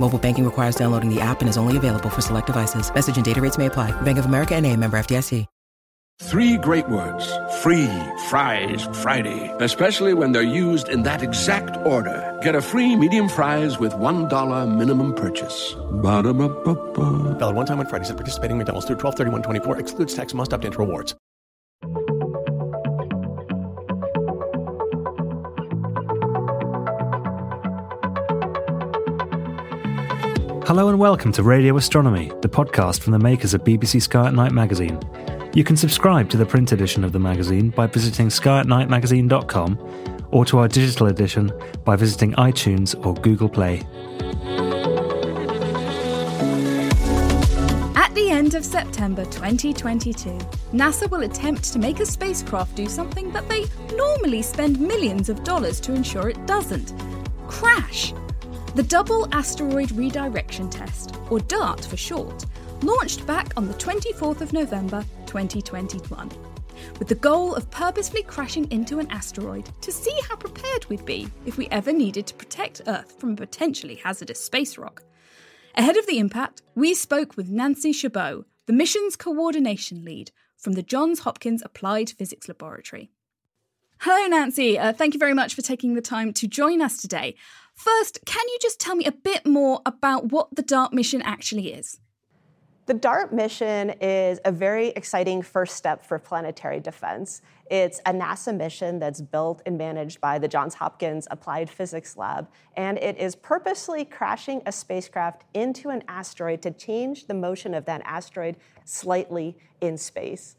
Mobile banking requires downloading the app and is only available for select devices. Message and data rates may apply. Bank of America and a member FDIC. Three great words. Free fries Friday. Especially when they're used in that exact order. Get a free medium fries with $1 minimum purchase. Ba-da-ba-ba-ba. Valid one time on Fridays at participating McDonald's through 12 24 Excludes tax must opt into rewards. Hello and welcome to Radio Astronomy, the podcast from the makers of BBC Sky at Night magazine. You can subscribe to the print edition of the magazine by visiting skyatnightmagazine.com or to our digital edition by visiting iTunes or Google Play. At the end of September 2022, NASA will attempt to make a spacecraft do something that they normally spend millions of dollars to ensure it doesn't crash. The Double Asteroid Redirection Test, or DART for short, launched back on the 24th of November 2021, with the goal of purposefully crashing into an asteroid to see how prepared we'd be if we ever needed to protect Earth from a potentially hazardous space rock. Ahead of the impact, we spoke with Nancy Chabot, the mission's coordination lead from the Johns Hopkins Applied Physics Laboratory. Hello, Nancy. Uh, thank you very much for taking the time to join us today. First, can you just tell me a bit more about what the DART mission actually is? The DART mission is a very exciting first step for planetary defense. It's a NASA mission that's built and managed by the Johns Hopkins Applied Physics Lab, and it is purposely crashing a spacecraft into an asteroid to change the motion of that asteroid slightly in space.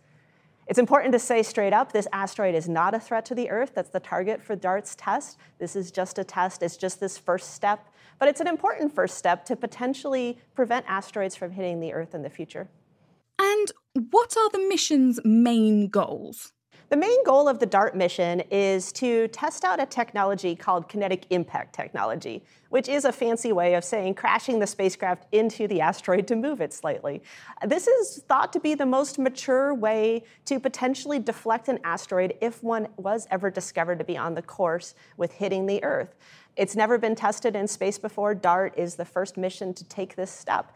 It's important to say straight up this asteroid is not a threat to the Earth. That's the target for DART's test. This is just a test, it's just this first step. But it's an important first step to potentially prevent asteroids from hitting the Earth in the future. And what are the mission's main goals? The main goal of the DART mission is to test out a technology called kinetic impact technology, which is a fancy way of saying crashing the spacecraft into the asteroid to move it slightly. This is thought to be the most mature way to potentially deflect an asteroid if one was ever discovered to be on the course with hitting the Earth. It's never been tested in space before. DART is the first mission to take this step.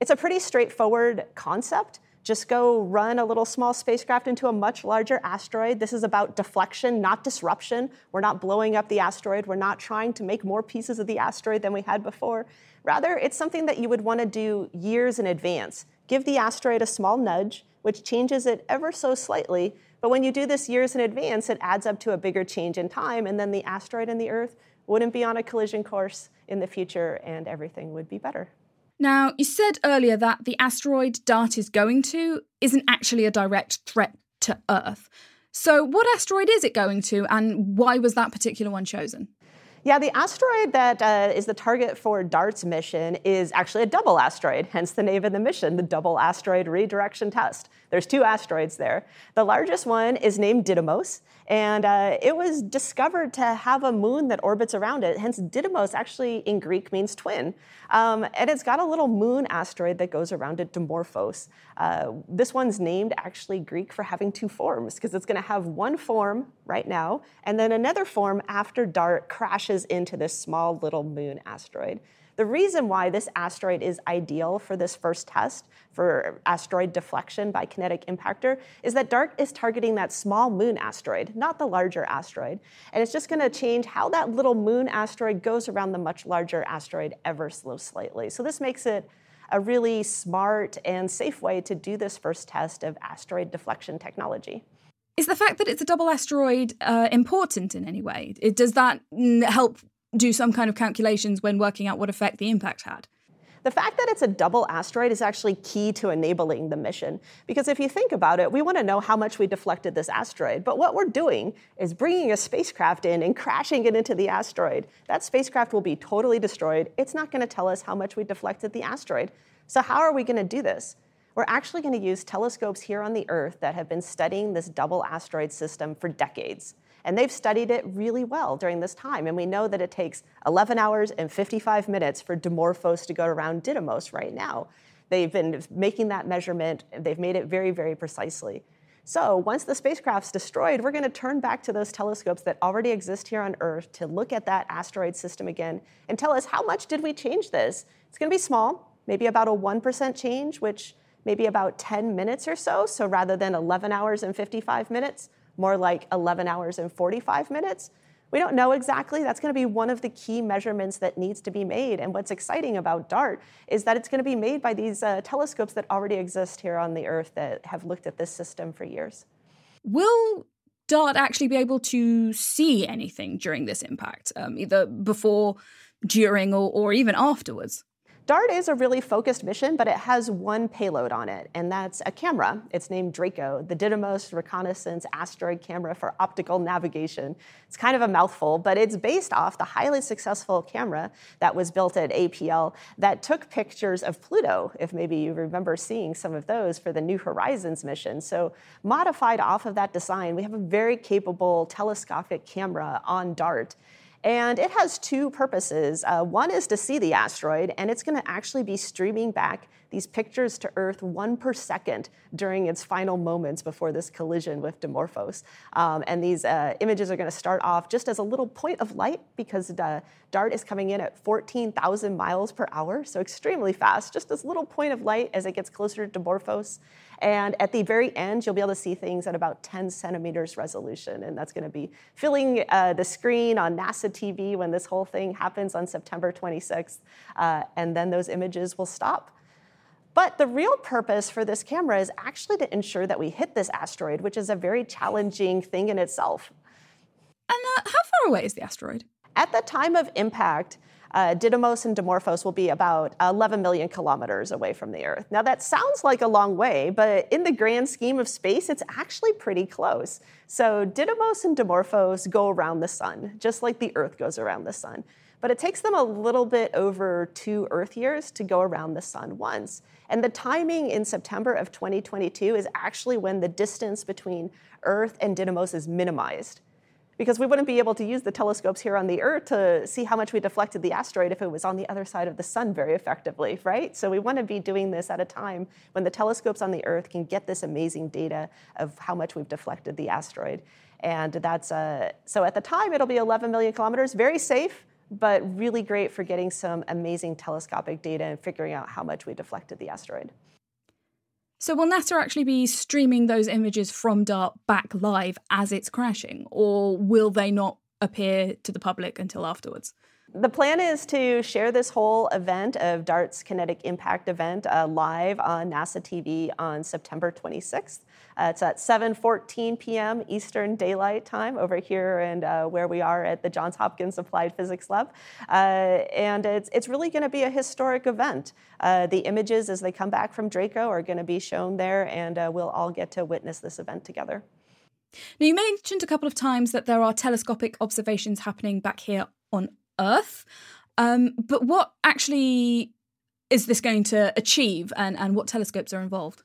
It's a pretty straightforward concept just go run a little small spacecraft into a much larger asteroid. This is about deflection, not disruption. We're not blowing up the asteroid. We're not trying to make more pieces of the asteroid than we had before. Rather, it's something that you would want to do years in advance. Give the asteroid a small nudge, which changes it ever so slightly. But when you do this years in advance, it adds up to a bigger change in time, and then the asteroid and the Earth wouldn't be on a collision course in the future, and everything would be better. Now, you said earlier that the asteroid DART is going to isn't actually a direct threat to Earth. So, what asteroid is it going to, and why was that particular one chosen? Yeah, the asteroid that uh, is the target for DART's mission is actually a double asteroid, hence the name of the mission, the Double Asteroid Redirection Test. There's two asteroids there. The largest one is named Didymos, and uh, it was discovered to have a moon that orbits around it. Hence, Didymos actually in Greek means twin. Um, and it's got a little moon asteroid that goes around it, Dimorphos. Uh, this one's named actually Greek for having two forms, because it's going to have one form right now, and then another form after DART crashes into this small little moon asteroid. The reason why this asteroid is ideal for this first test for asteroid deflection by kinetic impactor is that DART is targeting that small moon asteroid, not the larger asteroid. And it's just going to change how that little moon asteroid goes around the much larger asteroid ever so slightly. So this makes it a really smart and safe way to do this first test of asteroid deflection technology. Is the fact that it's a double asteroid uh, important in any way? Does that help do some kind of calculations when working out what effect the impact had. The fact that it's a double asteroid is actually key to enabling the mission. Because if you think about it, we want to know how much we deflected this asteroid. But what we're doing is bringing a spacecraft in and crashing it into the asteroid. That spacecraft will be totally destroyed. It's not going to tell us how much we deflected the asteroid. So, how are we going to do this? We're actually going to use telescopes here on the Earth that have been studying this double asteroid system for decades. And they've studied it really well during this time. And we know that it takes 11 hours and 55 minutes for Dimorphos to go around Didymos right now. They've been making that measurement, they've made it very, very precisely. So once the spacecraft's destroyed, we're going to turn back to those telescopes that already exist here on Earth to look at that asteroid system again and tell us how much did we change this? It's going to be small, maybe about a 1% change, which maybe about 10 minutes or so. So rather than 11 hours and 55 minutes, more like 11 hours and 45 minutes. We don't know exactly. That's going to be one of the key measurements that needs to be made. And what's exciting about DART is that it's going to be made by these uh, telescopes that already exist here on the Earth that have looked at this system for years. Will DART actually be able to see anything during this impact, um, either before, during, or, or even afterwards? DART is a really focused mission, but it has one payload on it, and that's a camera. It's named Draco, the Didymos Reconnaissance Asteroid Camera for Optical Navigation. It's kind of a mouthful, but it's based off the highly successful camera that was built at APL that took pictures of Pluto, if maybe you remember seeing some of those for the New Horizons mission. So, modified off of that design, we have a very capable telescopic camera on DART. And it has two purposes. Uh, one is to see the asteroid, and it's going to actually be streaming back these pictures to Earth one per second during its final moments before this collision with Dimorphos. Um, and these uh, images are going to start off just as a little point of light because uh, DART is coming in at 14,000 miles per hour, so extremely fast, just this little point of light as it gets closer to Dimorphos. And at the very end, you'll be able to see things at about 10 centimeters resolution. And that's going to be filling uh, the screen on NASA TV when this whole thing happens on September 26th. Uh, and then those images will stop. But the real purpose for this camera is actually to ensure that we hit this asteroid, which is a very challenging thing in itself. And uh, how far away is the asteroid? At the time of impact, uh, Didymos and Dimorphos will be about 11 million kilometers away from the Earth. Now, that sounds like a long way, but in the grand scheme of space, it's actually pretty close. So, Didymos and Dimorphos go around the sun, just like the Earth goes around the sun. But it takes them a little bit over two Earth years to go around the sun once. And the timing in September of 2022 is actually when the distance between Earth and Didymos is minimized because we wouldn't be able to use the telescopes here on the Earth to see how much we deflected the asteroid if it was on the other side of the sun very effectively, right? So we want to be doing this at a time when the telescopes on the Earth can get this amazing data of how much we've deflected the asteroid. And that's uh, so at the time it'll be 11 million kilometers, very safe, but really great for getting some amazing telescopic data and figuring out how much we deflected the asteroid. So, will NASA actually be streaming those images from DART back live as it's crashing, or will they not appear to the public until afterwards? The plan is to share this whole event of DART's Kinetic Impact event uh, live on NASA TV on September 26th. Uh, it's at 7:14 p.m. Eastern Daylight Time over here and uh, where we are at the Johns Hopkins Applied Physics Lab, uh, and it's it's really going to be a historic event. Uh, the images as they come back from Draco are going to be shown there, and uh, we'll all get to witness this event together. Now, you mentioned a couple of times that there are telescopic observations happening back here on Earth. Um, but what actually is this going to achieve and, and what telescopes are involved?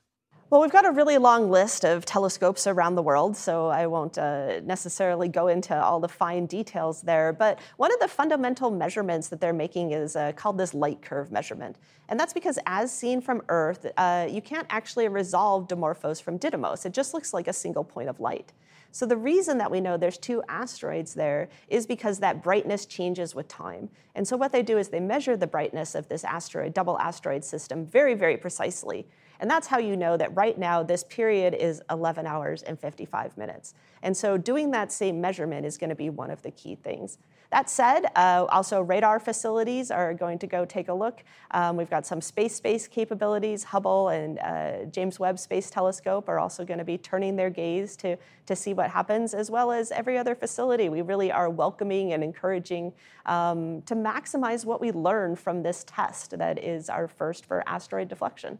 Well, we've got a really long list of telescopes around the world, so I won't uh, necessarily go into all the fine details there. But one of the fundamental measurements that they're making is uh, called this light curve measurement. And that's because, as seen from Earth, uh, you can't actually resolve Dimorphos from Didymos. It just looks like a single point of light. So the reason that we know there's two asteroids there is because that brightness changes with time. And so what they do is they measure the brightness of this asteroid, double asteroid system, very, very precisely. And that's how you know that right now this period is 11 hours and 55 minutes. And so doing that same measurement is going to be one of the key things. That said, uh, also radar facilities are going to go take a look. Um, we've got some space-based capabilities. Hubble and uh, James Webb Space Telescope are also going to be turning their gaze to, to see what happens, as well as every other facility. We really are welcoming and encouraging um, to maximize what we learn from this test that is our first for asteroid deflection.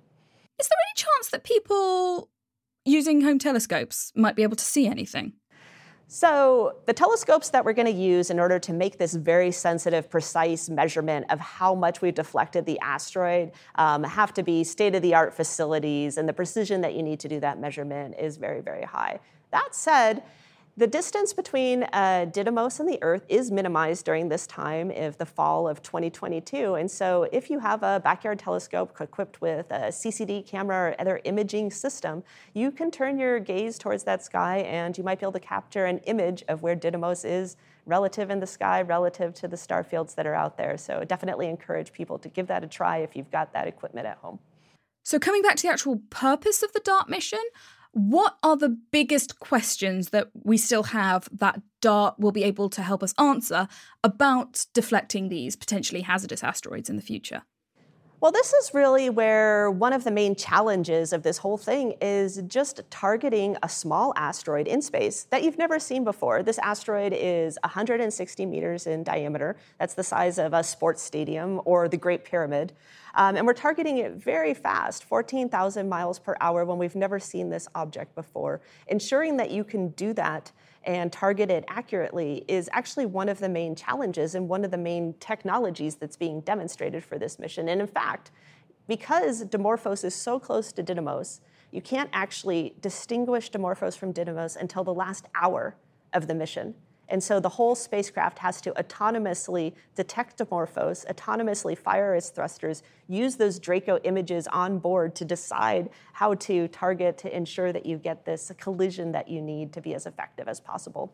Is there any chance that people using home telescopes might be able to see anything? So, the telescopes that we're going to use in order to make this very sensitive, precise measurement of how much we've deflected the asteroid um, have to be state of the art facilities, and the precision that you need to do that measurement is very, very high. That said, the distance between uh, Didymos and the Earth is minimized during this time of the fall of 2022. And so, if you have a backyard telescope equipped with a CCD camera or other imaging system, you can turn your gaze towards that sky and you might be able to capture an image of where Didymos is relative in the sky, relative to the star fields that are out there. So, definitely encourage people to give that a try if you've got that equipment at home. So, coming back to the actual purpose of the DART mission, what are the biggest questions that we still have that DART will be able to help us answer about deflecting these potentially hazardous asteroids in the future? Well, this is really where one of the main challenges of this whole thing is just targeting a small asteroid in space that you've never seen before. This asteroid is 160 meters in diameter. That's the size of a sports stadium or the Great Pyramid. Um, and we're targeting it very fast, 14,000 miles per hour, when we've never seen this object before. Ensuring that you can do that and target it accurately is actually one of the main challenges and one of the main technologies that's being demonstrated for this mission. And in fact, because Dimorphos is so close to Didymos, you can't actually distinguish Dimorphos from Didymos until the last hour of the mission. And so the whole spacecraft has to autonomously detect a Dimorphos, autonomously fire its thrusters, use those Draco images on board to decide how to target to ensure that you get this collision that you need to be as effective as possible.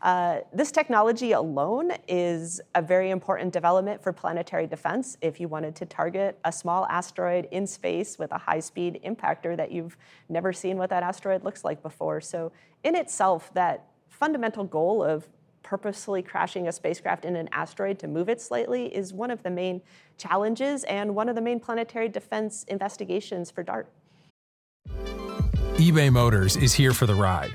Uh, this technology alone is a very important development for planetary defense. If you wanted to target a small asteroid in space with a high speed impactor that you've never seen what that asteroid looks like before. So, in itself, that fundamental goal of purposely crashing a spacecraft in an asteroid to move it slightly is one of the main challenges and one of the main planetary defense investigations for DART eBay Motors is here for the ride.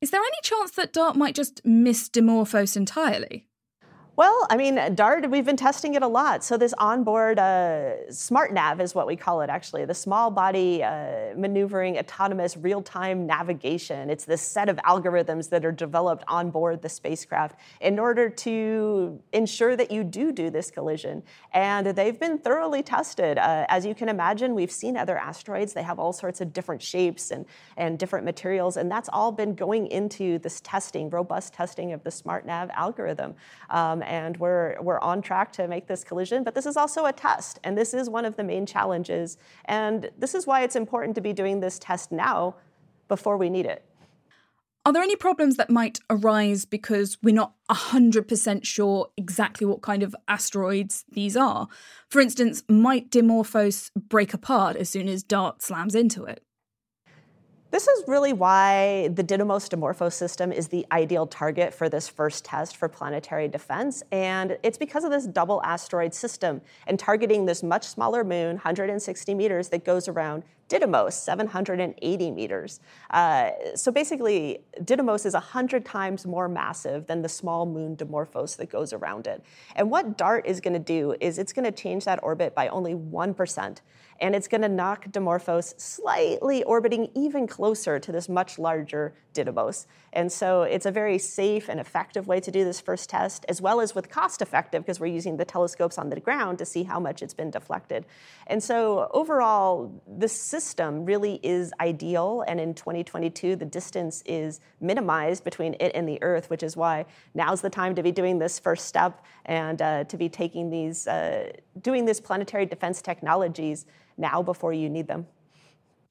Is there any chance that DART might just miss Dimorphos entirely? Well, I mean, DART, we've been testing it a lot. So this onboard uh, smart nav is what we call it, actually, the small body uh, maneuvering autonomous real-time navigation. It's this set of algorithms that are developed on board the spacecraft in order to ensure that you do do this collision. And they've been thoroughly tested. Uh, as you can imagine, we've seen other asteroids. They have all sorts of different shapes and, and different materials, and that's all been going into this testing, robust testing of the smart nav algorithm. Um, Um, and we're, we're on track to make this collision. But this is also a test, and this is one of the main challenges. And this is why it's important to be doing this test now before we need it. Are there any problems that might arise because we're not 100% sure exactly what kind of asteroids these are? For instance, might Dimorphos break apart as soon as DART slams into it? This is really why the Didymos Dimorphos system is the ideal target for this first test for planetary defense. And it's because of this double asteroid system and targeting this much smaller moon, 160 meters, that goes around Didymos, 780 meters. Uh, so basically, Didymos is 100 times more massive than the small moon Dimorphos that goes around it. And what DART is going to do is it's going to change that orbit by only 1% and it's going to knock Dimorphos slightly orbiting even closer to this much larger Didymos. And so it's a very safe and effective way to do this first test, as well as with cost effective, because we're using the telescopes on the ground to see how much it's been deflected. And so overall, the system really is ideal. And in 2022, the distance is minimized between it and the Earth, which is why now's the time to be doing this first step and uh, to be taking these, uh, doing these planetary defense technologies now before you need them.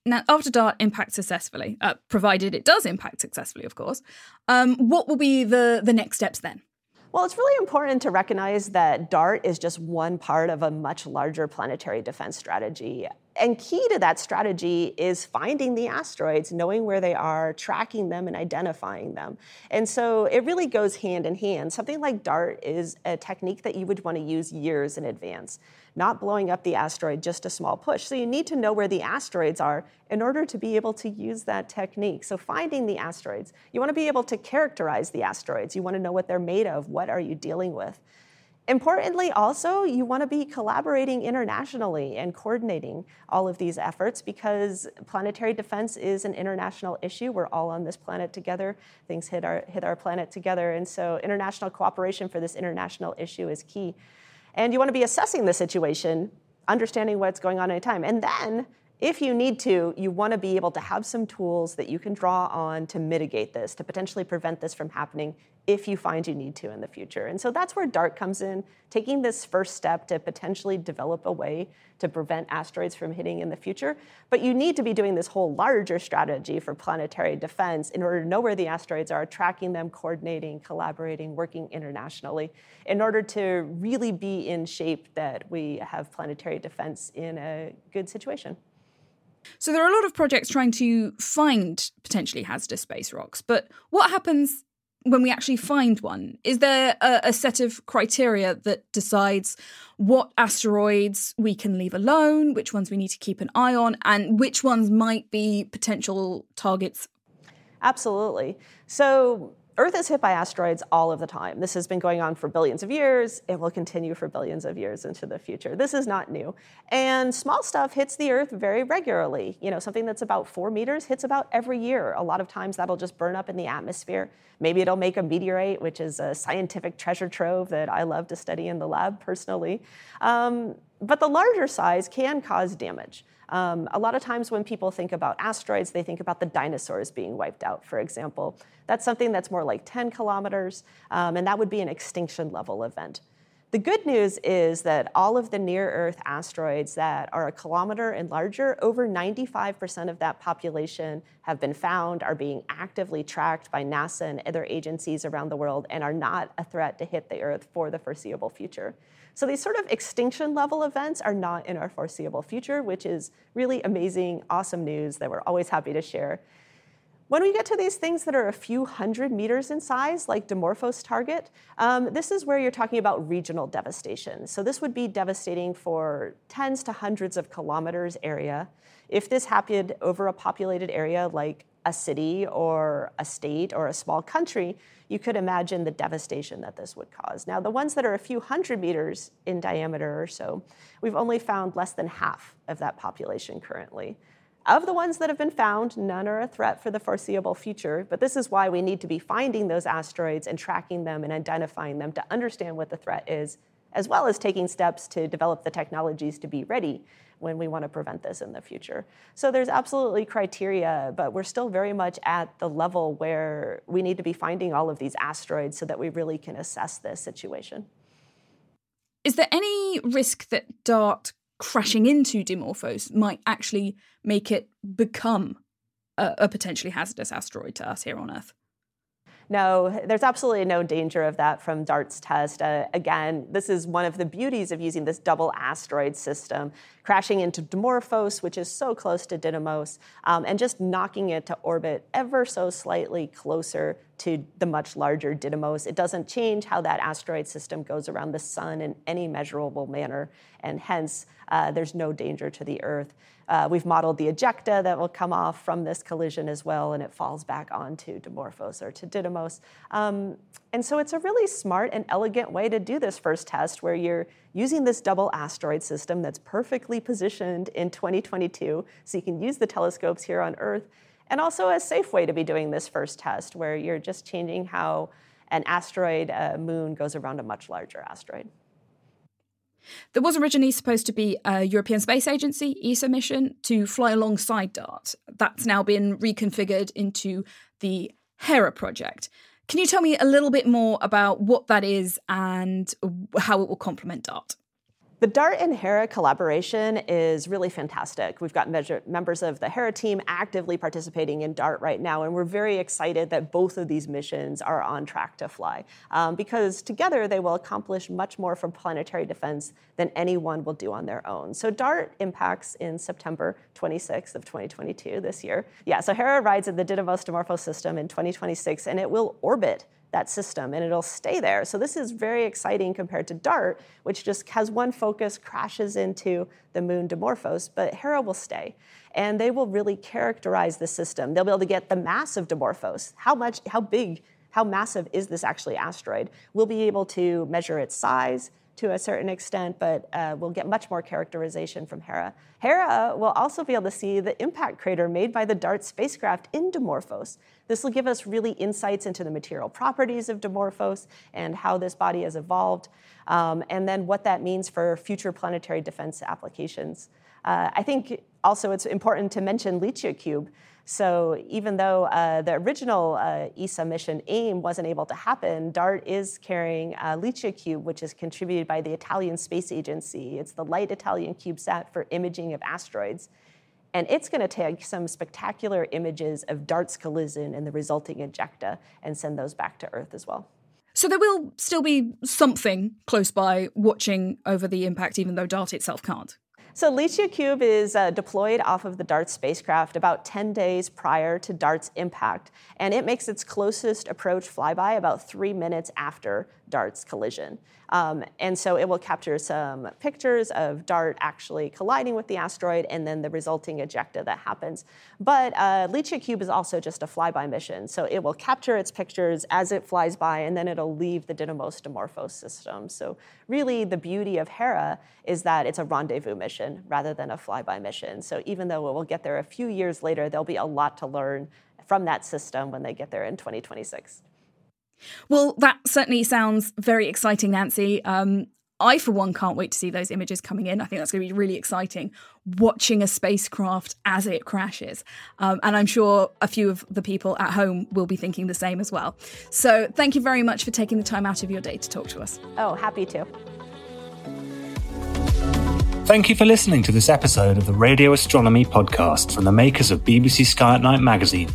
Now, after DART impacts successfully, uh, provided it does impact successfully, of course, um, what will be the, the next steps then? Well, it's really important to recognize that DART is just one part of a much larger planetary defense strategy. And key to that strategy is finding the asteroids, knowing where they are, tracking them, and identifying them. And so it really goes hand in hand. Something like DART is a technique that you would want to use years in advance, not blowing up the asteroid, just a small push. So you need to know where the asteroids are in order to be able to use that technique. So finding the asteroids, you want to be able to characterize the asteroids. You want to know what they're made of, what are you dealing with. Importantly, also, you want to be collaborating internationally and coordinating all of these efforts because planetary defense is an international issue. We're all on this planet together. Things hit our, hit our planet together. And so, international cooperation for this international issue is key. And you want to be assessing the situation, understanding what's going on at a time. And then if you need to, you want to be able to have some tools that you can draw on to mitigate this, to potentially prevent this from happening if you find you need to in the future. And so that's where DART comes in, taking this first step to potentially develop a way to prevent asteroids from hitting in the future. But you need to be doing this whole larger strategy for planetary defense in order to know where the asteroids are, tracking them, coordinating, collaborating, working internationally, in order to really be in shape that we have planetary defense in a good situation. So there are a lot of projects trying to find potentially hazardous space rocks, but what happens when we actually find one? Is there a, a, set of criteria that decides what asteroids we can leave alone, which ones we need to keep an eye on, and which ones might be potential targets? Absolutely. So Earth is hit by asteroids all of the time. This has been going on for billions of years. It will continue for billions of years into the future. This is not new. And small stuff hits the Earth very regularly. You know, something that's about four meters hits about every year. A lot of times that'll just burn up in the atmosphere. Maybe it'll make a meteorite, which is a scientific treasure trove that I love to study in the lab personally. Um, but the larger size can cause damage. Um, a lot of times when people think about asteroids, they think about the dinosaurs being wiped out, for example. That's something that's more like 10 kilometers, um, and that would be an extinction level event. The good news is that all of the near Earth asteroids that are a kilometer and larger, over 95% of that population have been found, are being actively tracked by NASA and other agencies around the world, and are not a threat to hit the Earth for the foreseeable future. So these sort of extinction level events are not in our foreseeable future, which is really amazing, awesome news that we're always happy to share. When we get to these things that are a few hundred meters in size, like Dimorphos target, um, this is where you're talking about regional devastation. So this would be devastating for tens to hundreds of kilometers area. If this happened over a populated area like a city or a state or a small country, you could imagine the devastation that this would cause. Now, the ones that are a few hundred meters in diameter or so, we've only found less than half of that population currently. Of the ones that have been found, none are a threat for the foreseeable future, but this is why we need to be finding those asteroids and tracking them and identifying them to understand what the threat is, as well as taking steps to develop the technologies to be ready when we want to prevent this in the future. So there's absolutely criteria, but we're still very much at the level where we need to be finding all of these asteroids so that we really can assess this situation. Is there any risk that DART crashing into Dimorphos might actually make it become a, a potentially hazardous asteroid to us here on Earth? No, there's absolutely no danger of that from DART's test. Uh, again, this is one of the beauties of using this double asteroid system, crashing into Dimorphos, which is so close to Didymos, um, and just knocking it to orbit ever so slightly closer to the much larger Didymos. It doesn't change how that asteroid system goes around the sun in any measurable manner, and hence uh, there's no danger to the Earth. Uh, we've modeled the ejecta that will come off from this collision as well, and it falls back onto Dimorphos or to Didymos. Um, and so it's a really smart and elegant way to do this first test where you're using this double asteroid system that's perfectly positioned in 2022, so you can use the telescopes here on Earth and also a safe way to be doing this first test where you're just changing how an asteroid uh, moon goes around a much larger asteroid. There was originally supposed to be a European Space Agency ESA mission to fly alongside DART. That's now been reconfigured into the Hera project. Can you tell me a little bit more about what that is and how it will complement DART? The DART and Hera collaboration is really fantastic. We've got measure- members of the Hera team actively participating in DART right now, and we're very excited that both of these missions are on track to fly um, because together they will accomplish much more for planetary defense than anyone will do on their own. So DART impacts in September 26th of 2022 this year. Yeah, so Hera rides in the Didymos Dimorphos system in 2026, and it will orbit that system and it'll stay there. So this is very exciting compared to DART, which just has one focus, crashes into the moon Dimorphos, but Hera will stay. And they will really characterize the system. They'll be able to get the mass of Dimorphos. How much, how big, how massive is this actually asteroid? We'll be able to measure its size, to a certain extent, but uh, we'll get much more characterization from Hera. Hera will also be able to see the impact crater made by the DART spacecraft in Dimorphos. This will give us really insights into the material properties of Dimorphos and how this body has evolved, um, and then what that means for future planetary defense applications. Uh, I think also it's important to mention LICIACube. So even though uh, the original uh, ESA mission AIM wasn't able to happen, DART is carrying uh, LICIACube, which is contributed by the Italian Space Agency. It's the light Italian CubeSat for imaging of asteroids. And it's going to take some spectacular images of DART's collision and the resulting ejecta and send those back to Earth as well. So there will still be something close by watching over the impact, even though DART itself can't. So LICIACube is uh, deployed off of the DART spacecraft about 10 days prior to DART's impact, and it makes its closest approach flyby about three minutes after DART's collision. Um, and so it will capture some pictures of DART actually colliding with the asteroid and then the resulting ejecta that happens. But uh, LICIACube is also just a flyby mission. So it will capture its pictures as it flies by and then it'll leave the Didymos Dimorphos system. So really the beauty of Hera is that it's a rendezvous mission rather than a flyby mission. So even though it will get there a few years later, there'll be a lot to learn from that system when they get there in 2026. Well, that certainly sounds very exciting, Nancy. Um, I, for one, can't wait to see those images coming in. I think that's going to be really exciting, watching a spacecraft as it crashes. Um, and I'm sure a few of the people at home will be thinking the same as well. So thank you very much for taking the time out of your day to talk to us. Oh, happy to. Thank you for listening to this episode of the Radio Astronomy podcast from the makers of BBC Sky at Night magazine.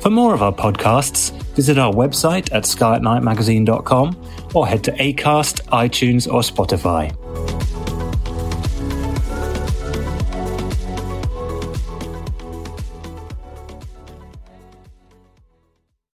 For more of our podcasts, visit our website at skyatnightmagazine.com or head to Acast, iTunes, or Spotify.